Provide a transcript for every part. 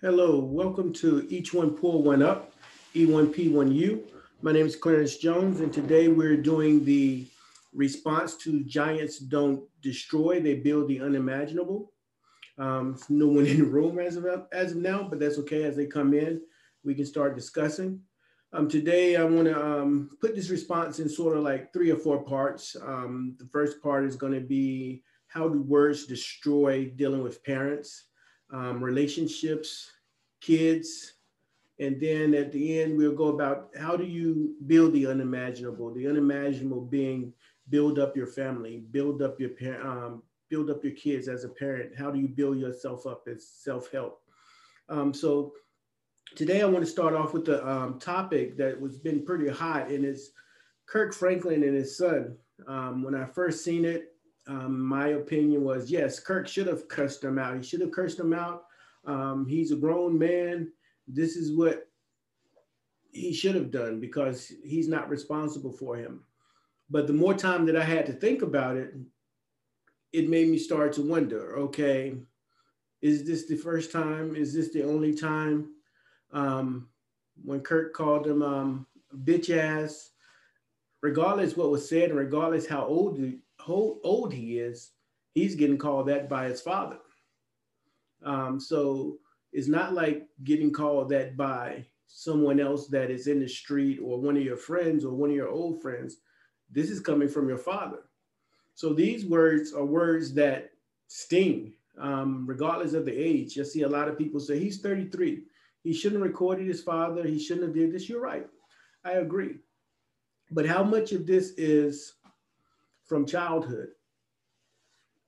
Hello, welcome to Each One Pull One Up, E1P1U. My name is Clarence Jones, and today we're doing the response to Giants Don't Destroy, They Build the Unimaginable. Um, no one in the room as of, as of now, but that's okay. As they come in, we can start discussing. Um, today, I want to um, put this response in sort of like three or four parts. Um, the first part is going to be how do words destroy dealing with parents? Um, relationships, kids, and then at the end we'll go about how do you build the unimaginable? The unimaginable being build up your family, build up your parent, um, build up your kids as a parent. How do you build yourself up as self help? Um, so today I want to start off with the um, topic that was been pretty hot, and it's Kirk Franklin and his son. Um, when I first seen it, um, my opinion was yes, Kirk should have cursed him out. He should have cursed him out. Um, he's a grown man. This is what he should have done because he's not responsible for him. But the more time that I had to think about it, it made me start to wonder okay, is this the first time? Is this the only time? Um, when Kirk called him um, bitch ass, regardless what was said regardless how old how old he is, he's getting called that by his father. Um, so it's not like getting called that by someone else that is in the street or one of your friends or one of your old friends. This is coming from your father. So these words are words that sting, um, regardless of the age. You see a lot of people say he's 33. He shouldn't have recorded his father. He shouldn't have did this. You're right. I agree. But how much of this is from childhood.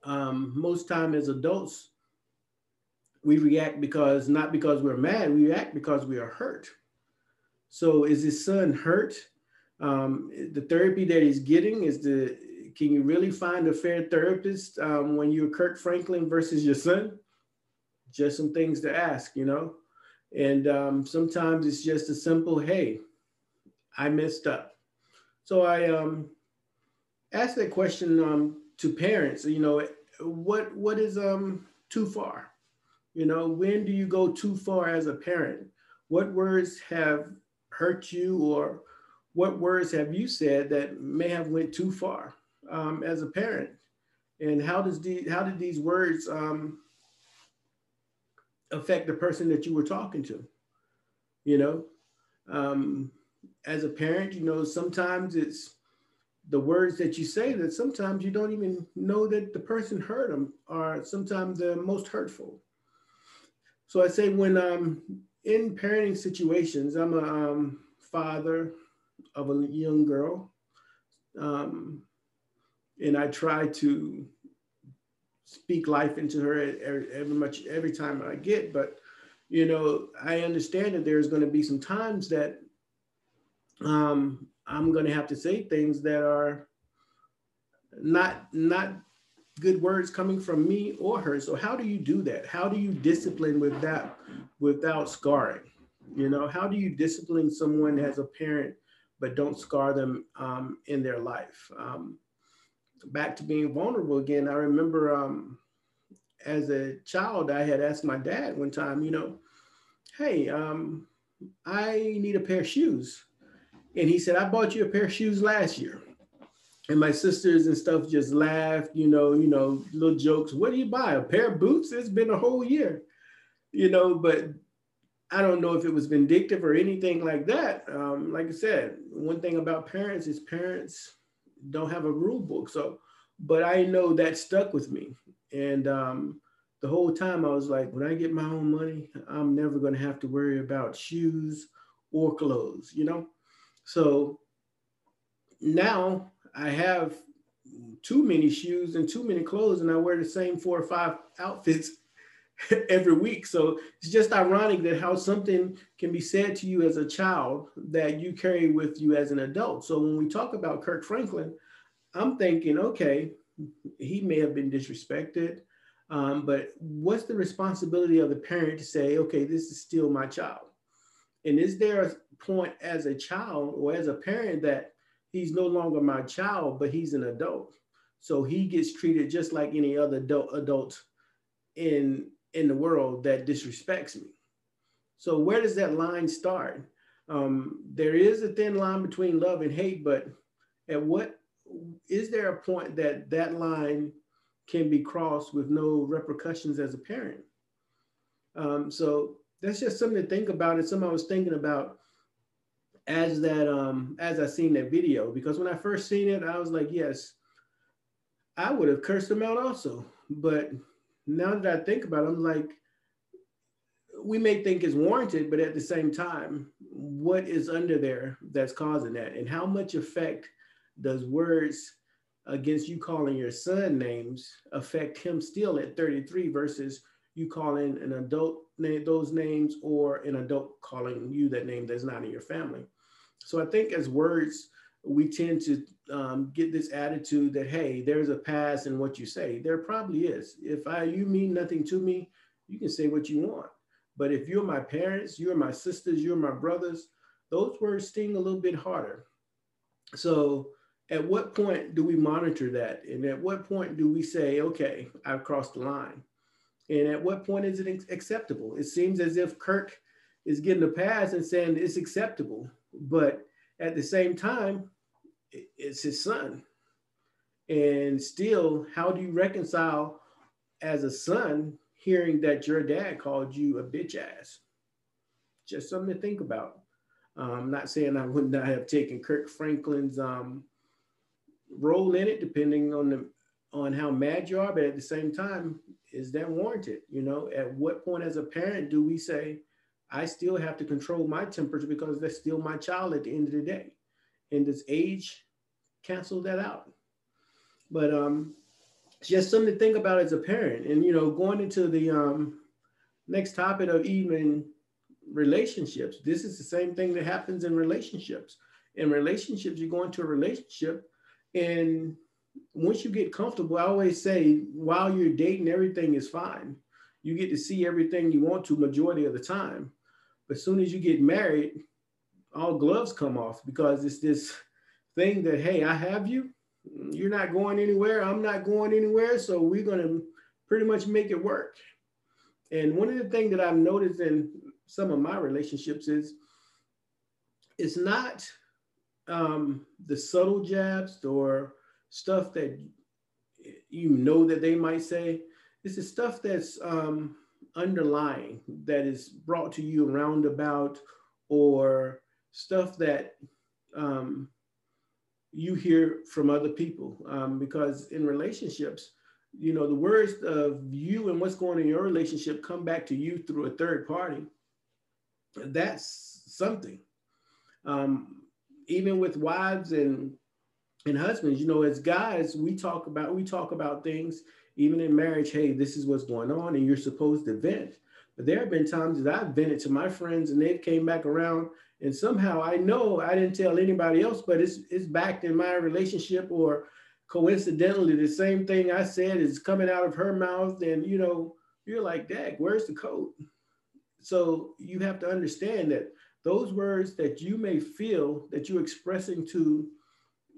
Um, most time as adults, we react because not because we're mad, we react because we are hurt. So is his son hurt? Um, the therapy that he's getting is the can you really find a fair therapist um, when you're Kirk Franklin versus your son? Just some things to ask, you know. And um, sometimes it's just a simple, hey, I messed up. So I um, ask that question um, to parents. You know, what what is um too far? You know, when do you go too far as a parent? What words have hurt you, or what words have you said that may have went too far um, as a parent? And how does the how did these words um, affect the person that you were talking to? You know, um, as a parent, you know, sometimes it's the words that you say that sometimes you don't even know that the person heard them are sometimes the most hurtful. So I say when I'm in parenting situations, I'm a um, father of a young girl, um, and I try to speak life into her every, every much every time I get. But you know, I understand that there's going to be some times that um, I'm going to have to say things that are not not good words coming from me or her. So how do you do that? How do you discipline with that without scarring? You know, how do you discipline someone as a parent but don't scar them um, in their life? Um, back to being vulnerable again. I remember um, as a child, I had asked my dad one time, you know, hey, um, I need a pair of shoes. And he said, I bought you a pair of shoes last year. And my sisters and stuff just laughed, you know, you know, little jokes. What do you buy? A pair of boots? It's been a whole year, you know, but I don't know if it was vindictive or anything like that. Um, like I said, one thing about parents is parents don't have a rule book. So, but I know that stuck with me. And um, the whole time I was like, when I get my own money, I'm never going to have to worry about shoes or clothes, you know? So now I have too many shoes and too many clothes, and I wear the same four or five outfits every week. So it's just ironic that how something can be said to you as a child that you carry with you as an adult. So when we talk about Kirk Franklin, I'm thinking, okay, he may have been disrespected, um, but what's the responsibility of the parent to say, okay, this is still my child? And is there a point as a child or as a parent that he's no longer my child, but he's an adult? So he gets treated just like any other adult, adult in in the world that disrespects me. So where does that line start? Um, there is a thin line between love and hate, but at what is there a point that that line can be crossed with no repercussions as a parent? Um, so that's just something to think about. And something I was thinking about as that um, as I seen that video because when I first seen it, I was like, yes, I would have cursed him out also. But now that I think about it, I'm like, we may think it's warranted, but at the same time, what is under there that's causing that? And how much effect does words against you calling your son names affect him still at 33 versus you calling an adult name those names or an adult calling you that name that's not in your family? So I think as words, we tend to um, get this attitude that hey, there's a past in what you say. There probably is. If I you mean nothing to me, you can say what you want. But if you're my parents, you're my sisters, you're my brothers, those words sting a little bit harder. So, at what point do we monitor that? And at what point do we say, okay, I've crossed the line? And at what point is it acceptable? It seems as if Kirk is getting a pass and saying it's acceptable. But at the same time, it's his son. And still, how do you reconcile as a son hearing that your dad called you a bitch ass. Just something to think about. I'm um, not saying I would not have taken Kirk Franklin's um, role in it, depending on the on how mad you are, but at the same time, is that warranted? You know, at what point as a parent do we say, I still have to control my temperature because that's still my child at the end of the day? And does age cancel that out? But um, just something to think about as a parent. And you know, going into the um, next topic of even relationships, this is the same thing that happens in relationships. In relationships, you go into a relationship, and once you get comfortable, I always say, while you're dating, everything is fine. You get to see everything you want to majority of the time. As soon as you get married, all gloves come off because it's this thing that, hey, I have you, you're not going anywhere. I'm not going anywhere. So we're going to pretty much make it work. And one of the things that I've noticed in some of my relationships is it's not um, the subtle jabs or stuff that you know that they might say. It's the stuff that's um, underlying that is brought to you roundabout or stuff that um, you hear from other people. Um, because in relationships you know the words of you and what's going on in your relationship come back to you through a third party. That's something. Um, even with wives and and husbands you know as guys we talk about we talk about things even in marriage hey this is what's going on and you're supposed to vent. But there have been times that i've vented to my friends and they've came back around and somehow I know I didn't tell anybody else, but it's it's backed in my relationship or coincidentally the same thing I said is coming out of her mouth and you know you're like dag where's the code so you have to understand that those words that you may feel that you're expressing to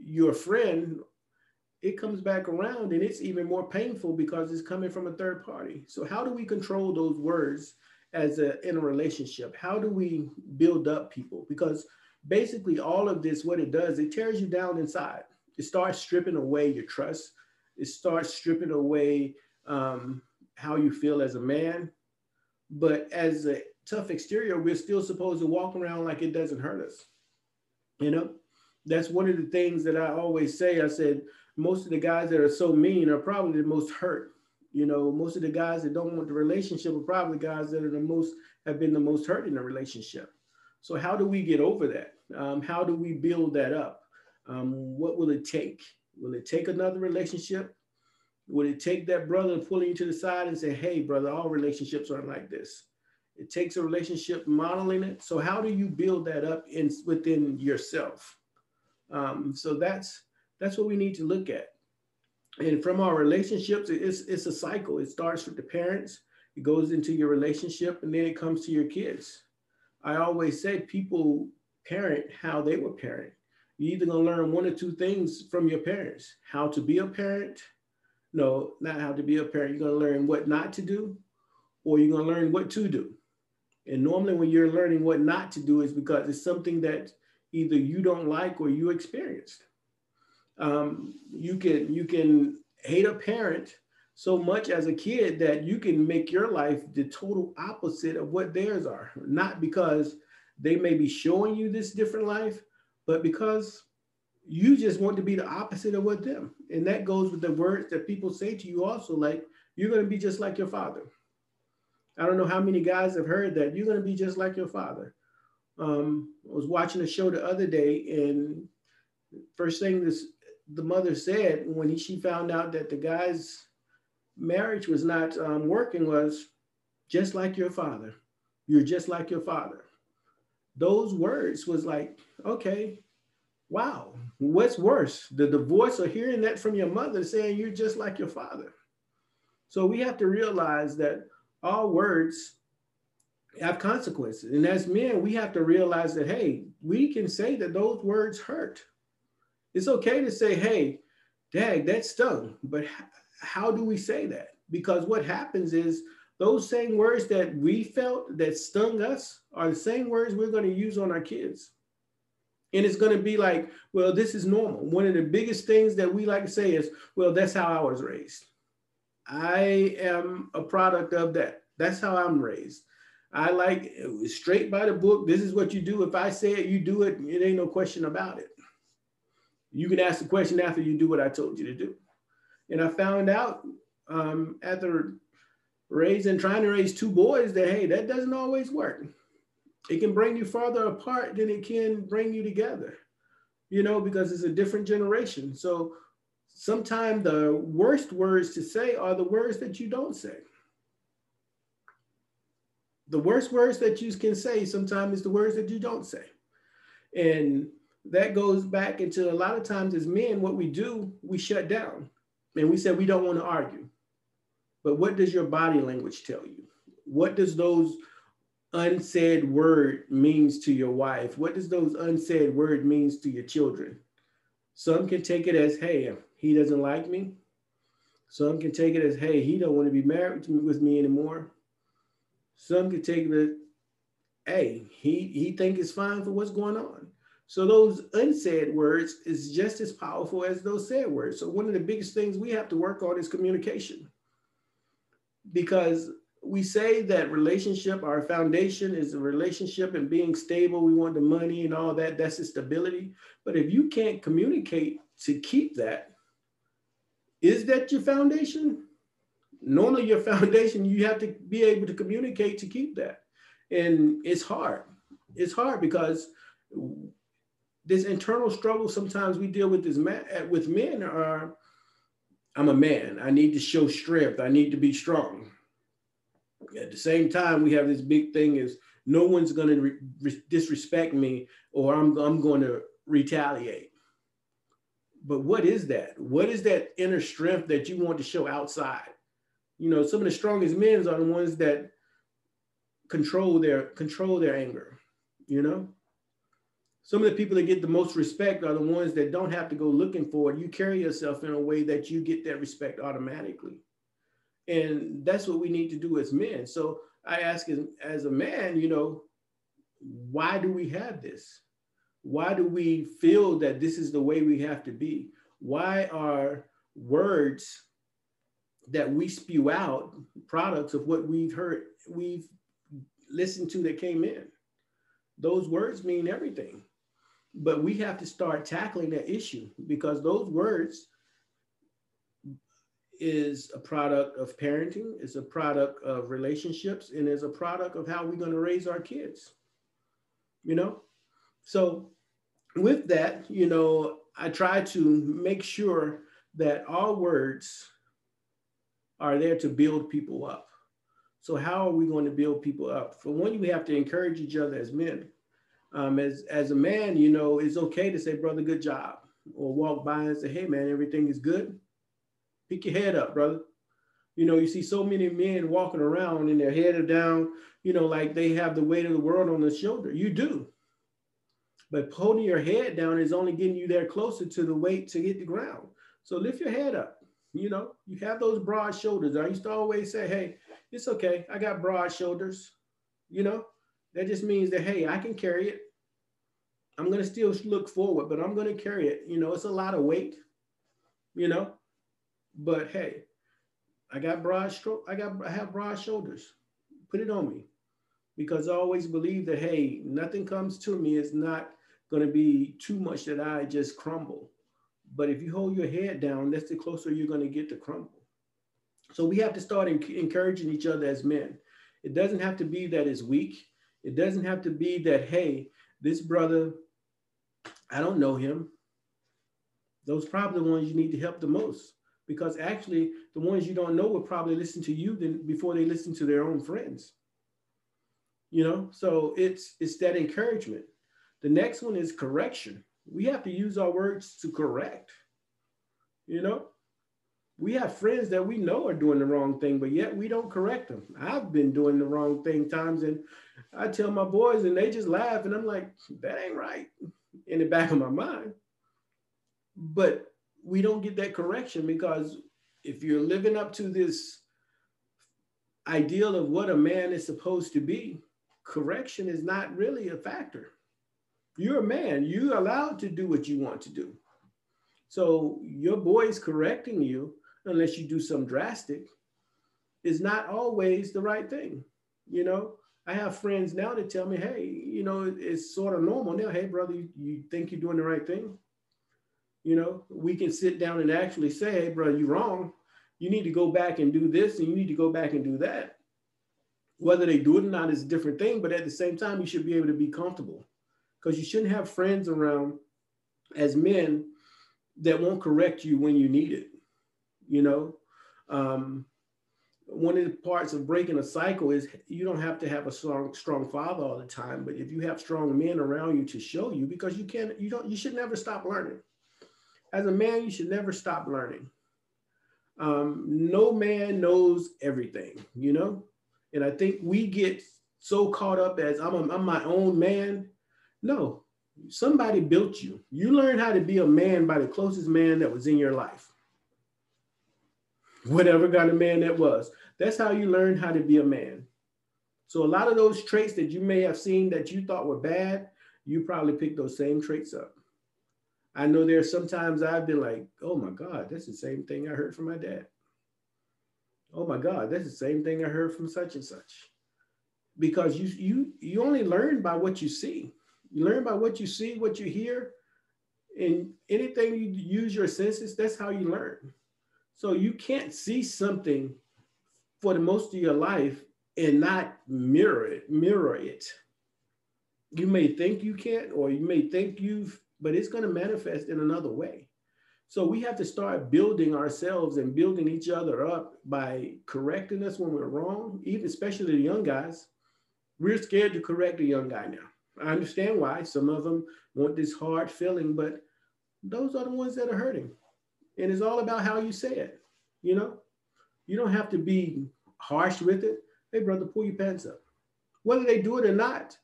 your friend it comes back around and it's even more painful because it's coming from a third party so how do we control those words as a in a relationship? How do we build up people? Because basically all of this, what it does, it tears you down inside. It starts stripping away your trust. It starts stripping away um, how you feel as a man. But as a tough exterior, we're still supposed to walk around like it doesn't hurt us. You know, that's one of the things that I always say. I said, most of the guys that are so mean are probably the most hurt you know, most of the guys that don't want the relationship are probably guys that are the most have been the most hurt in the relationship. So how do we get over that? Um, how do we build that up? Um, what will it take? Will it take another relationship? Will it take that brother pulling you to the side and say, "Hey, brother, all relationships aren't like this." It takes a relationship modeling it. So how do you build that up in within yourself? Um, so that's that's what we need to look at and from our relationships, it's it's a cycle. It starts with the parents, it goes into your relationship, and then it comes to your kids. I always say people parent how they were parent. You're either gonna learn one or two things from your parents: how to be a parent. No, not how to be a parent. You're gonna learn what not to do, or you're gonna learn what to do. And normally, when you're learning what not to do, is because it's something that either you don't like or you experienced. Um, you can you can hate a parent so much as a kid that you can make your life the total opposite of what theirs are. Not because they may be showing you this different life, but because you just want to be the opposite of what them. And that goes with the words that people say to you also, like, you're going to be just like your father. I don't know how many guys have heard that. You're going to be just like your father. Um, I was watching a show the other day, and first thing this the mother said when he, she found out that the guy's marriage was not um, working was just like your father. You're just like your father. Those words was like, okay, wow, what's worse, the divorce or hearing that from your mother saying you're just like your father? So we have to realize that all words have consequences. And as men, we have to realize that, hey, we can say that those words hurt. It's okay to say, hey, dag, that stung. But how do we say that? Because what happens is those same words that we felt that stung us are the same words we're going to use on our kids. And it's going to be like, well, this is normal. One of the biggest things that we like to say is, well, that's how I was raised. I am a product of that. That's how I'm raised. I like straight by the book. This is what you do. If I say it, you do it. It ain't no question about it. You can ask the question after you do what I told you to do. And I found out um, after raising, trying to raise two boys that, hey, that doesn't always work. It can bring you farther apart than it can bring you together, you know, because it's a different generation. So sometimes the worst words to say are the words that you don't say. The worst words that you can say sometimes is the words that you don't say. And that goes back into a lot of times as men, what we do, we shut down and we said we don't want to argue. But what does your body language tell you? What does those unsaid word means to your wife? What does those unsaid word means to your children? Some can take it as, hey, he doesn't like me. Some can take it as, hey, he don't want to be married with me anymore. Some could take as, hey, he, he think it's fine for what's going on. So those unsaid words is just as powerful as those said words. So one of the biggest things we have to work on is communication. Because we say that relationship, our foundation is a relationship and being stable. We want the money and all that. That's the stability. But if you can't communicate to keep that, is that your foundation? Normally, your foundation, you have to be able to communicate to keep that. And it's hard. It's hard because this internal struggle sometimes we deal with this man, with men are i'm a man. I need to show strength. I need to be strong. At the same time we have this big thing is no one's going to re- disrespect me or I'm, I'm going to retaliate. But what is that? What is that inner strength that you want to show outside you know some of the strongest men are the ones that control their control their anger you know some of the people that get the most respect are the ones that don't have to go looking for it. You carry yourself in a way that you get that respect automatically. And that's what we need to do as men. So I ask as, as a man, you know, why do we have this? Why do we feel that this is the way we have to be? Why are words that we spew out products of what we've heard, we've listened to that came in? Those words mean everything. But we have to start tackling that issue because those words is a product of parenting, it's a product of relationships, and is a product of how we're going to raise our kids. You know? So with that, you know, I try to make sure that all words are there to build people up. So how are we going to build people up? For one, we have to encourage each other as men um, as as a man, you know, it's okay to say, brother, good job, or walk by and say, hey, man, everything is good. Pick your head up, brother. You know, you see so many men walking around and their head are down, you know, like they have the weight of the world on their shoulder. You do. But holding your head down is only getting you there closer to the weight to hit the ground. So lift your head up. You know, you have those broad shoulders. I used to always say, hey, it's okay. I got broad shoulders. You know, that just means that, hey, I can carry it. I'm going to still look forward, but I'm going to carry it. You know, it's a lot of weight, you know, but hey, I got broad stroke. I got, I have broad shoulders. Put it on me because I always believe that, hey, nothing comes to me is not going to be too much that I just crumble. But if you hold your head down, that's the closer you're going to get to crumble. So we have to start encouraging each other as men. It doesn't have to be that it's weak. It doesn't have to be that, hey, this brother, I don't know him. Those probably the ones you need to help the most because actually the ones you don't know will probably listen to you than before they listen to their own friends. You know, so it's it's that encouragement. The next one is correction. We have to use our words to correct. You know, we have friends that we know are doing the wrong thing, but yet we don't correct them. I've been doing the wrong thing times, and I tell my boys, and they just laugh, and I'm like, that ain't right in the back of my mind. But we don't get that correction because if you're living up to this ideal of what a man is supposed to be, correction is not really a factor. You're a man, you're allowed to do what you want to do. So your boy's correcting you, unless you do some drastic, is not always the right thing. You know, I have friends now that tell me, hey, you know, it's sort of normal now. Hey, brother, you, you think you're doing the right thing? You know, we can sit down and actually say, hey, brother, you're wrong. You need to go back and do this, and you need to go back and do that. Whether they do it or not is a different thing, but at the same time, you should be able to be comfortable because you shouldn't have friends around as men that won't correct you when you need it. You know, um, one of the parts of breaking a cycle is you don't have to have a strong, strong father all the time, but if you have strong men around you to show you, because you can't, you don't, you should never stop learning. As a man, you should never stop learning. Um, no man knows everything, you know, and I think we get so caught up as I'm, a, I'm my own man no, somebody built you. You learned how to be a man by the closest man that was in your life. Whatever kind of man that was. That's how you learned how to be a man. So a lot of those traits that you may have seen that you thought were bad, you probably picked those same traits up. I know there's sometimes I've been like, oh my God, that's the same thing I heard from my dad. Oh my God, that's the same thing I heard from such and such. Because you you you only learn by what you see. You learn by what you see, what you hear, and anything you use your senses, that's how you learn. So you can't see something for the most of your life and not mirror it, mirror it. You may think you can't, or you may think you've, but it's going to manifest in another way. So we have to start building ourselves and building each other up by correcting us when we're wrong, even especially the young guys. We're scared to correct a young guy now. I understand why some of them want this hard feeling, but those are the ones that are hurting. And it's all about how you say it. You know, you don't have to be harsh with it. Hey, brother, pull your pants up. Whether they do it or not,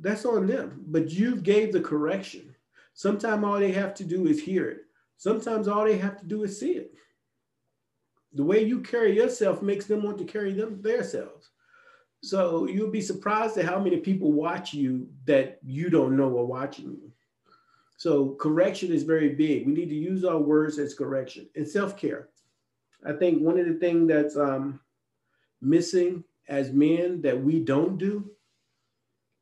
that's on them. But you've gave the correction. Sometimes all they have to do is hear it. Sometimes all they have to do is see it. The way you carry yourself makes them want to carry them themselves. So you'll be surprised at how many people watch you that you don't know are watching you. So correction is very big. We need to use our words as correction and self-care. I think one of the things that's um, missing as men that we don't do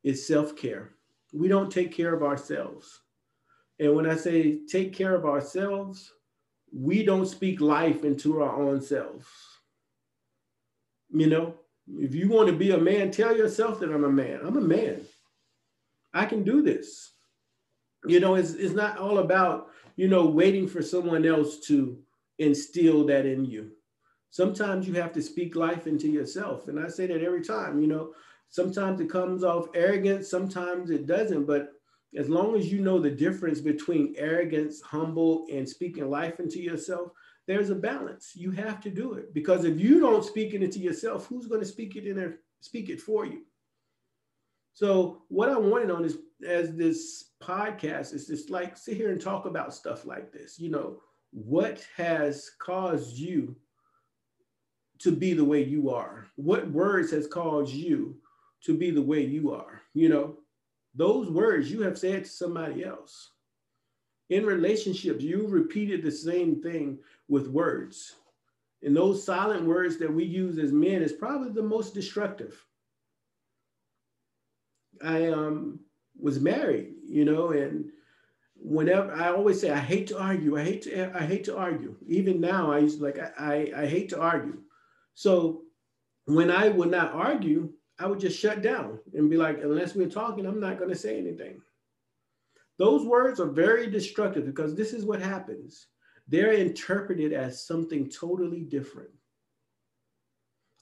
is self-care. We don't take care of ourselves. And when I say take care of ourselves, we don't speak life into our own selves. You know, if you want to be a man, tell yourself that I'm a man. I'm a man. I can do this. You know, it's, it's not all about, you know, waiting for someone else to instill that in you. Sometimes you have to speak life into yourself. And I say that every time, you know, sometimes it comes off arrogant, sometimes it doesn't. But as long as you know the difference between arrogance, humble, and speaking life into yourself, there's a balance. You have to do it because if you don't speak it into yourself, who's going to speak it in there, speak it for you? So what I wanted on this as this podcast is just like sit here and talk about stuff like this. You know, what has caused you to be the way you are? What words has caused you to be the way you are. You know, those words you have said to somebody else. In relationships, you repeated the same thing with words. And those silent words that we use as men is probably the most destructive. I um, was married, you know, and whenever I always say I hate to argue, I hate to I hate to argue. Even now, I used to like I, I, I hate to argue. So when I would not argue, I would just shut down and be like, unless we're talking, I'm not going to say anything. Those words are very destructive because this is what happens. They're interpreted as something totally different.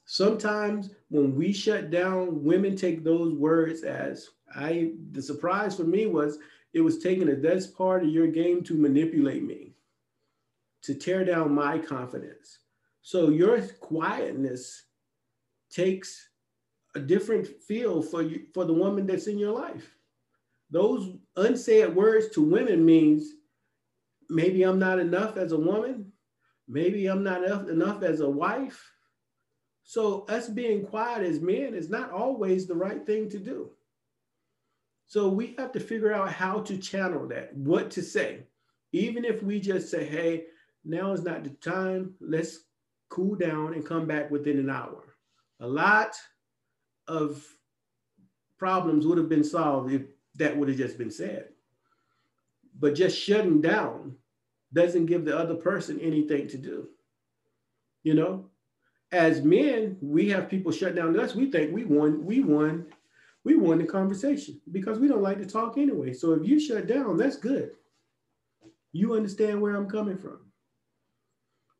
Sometimes when we shut down, women take those words as I, the surprise for me was it was taking a that's part of your game to manipulate me, to tear down my confidence. So your quietness takes a different feel for you for the woman that's in your life. Those unsaid words to women means maybe I'm not enough as a woman, maybe I'm not enough, as a wife. So us being quiet as men is not always the right thing to do. So we have to figure out how to channel that, what to say. Even if we just say, hey, now is not the time, let's cool down and come back within an hour. A lot of problems would have been solved if that would have just been said. But just shutting down doesn't give the other person anything to do. You know, as men, we have people shut down to us. We think we won, we won we won the conversation because we don't like to talk anyway. So if you shut down, that's good. You understand where I'm coming from.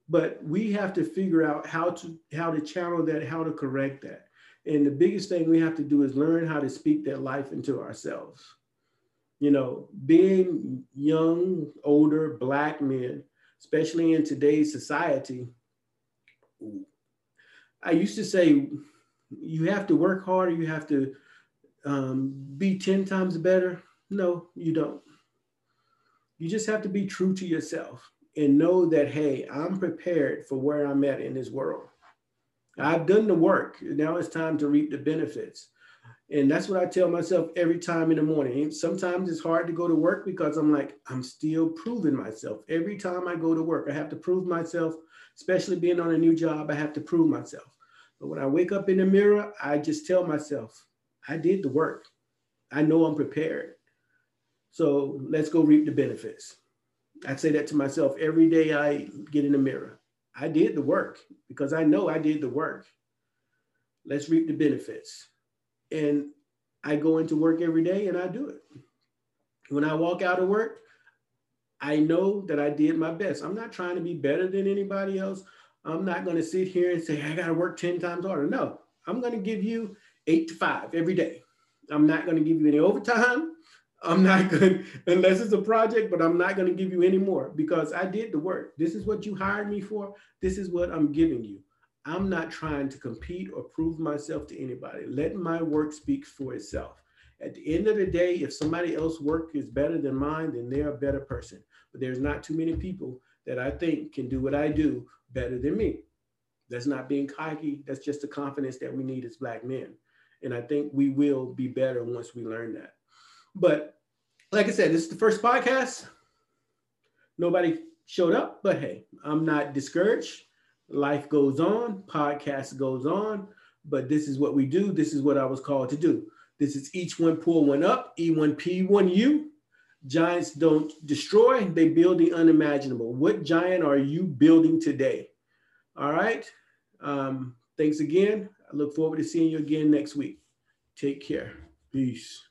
But we have to figure out how to how to channel that, how to correct that. And the biggest thing we have to do is learn how to speak that life into ourselves. You know, being young, older, black men, especially in today's society, I used to say you have to work harder, you have to um, be 10 times better? No, you don't. You just have to be true to yourself and know that, hey, I'm prepared for where I'm at in this world. I've done the work. Now it's time to reap the benefits. And that's what I tell myself every time in the morning. Sometimes it's hard to go to work because I'm like, I'm still proving myself. Every time I go to work, I have to prove myself, especially being on a new job, I have to prove myself. But when I wake up in the mirror, I just tell myself, I did the work. I know I'm prepared. So let's go reap the benefits. I say that to myself every day I get in the mirror. I did the work because I know I did the work. Let's reap the benefits. And I go into work every day and I do it. When I walk out of work, I know that I did my best. I'm not trying to be better than anybody else. I'm not going to sit here and say, I got to work 10 times harder. No, I'm going to give you eight to five every day. I'm not going to give you any overtime. I'm not going unless it's a project, but I'm not going to give you any more because I did the work. This is what you hired me for. This is what I'm giving you. I'm not trying to compete or prove myself to anybody. Let my work speak for itself. At the end of the day, if somebody else's work is better than mine, then they're a better person. But there's not too many people that I think can do what I do better than me. That's not being cocky. That's just the confidence that we need as Black men. And I think we will be better once we learn that. But like I said, this is the first podcast. Nobody showed up, but hey, I'm not discouraged. Life goes on, podcast goes on, but this is what we do. This is what I was called to do. This is each one pull one up, E1P1U. Giants don't destroy, they build the unimaginable. What giant are you building today? All right. Um, thanks again. I look forward to seeing you again next week. Take care. Peace.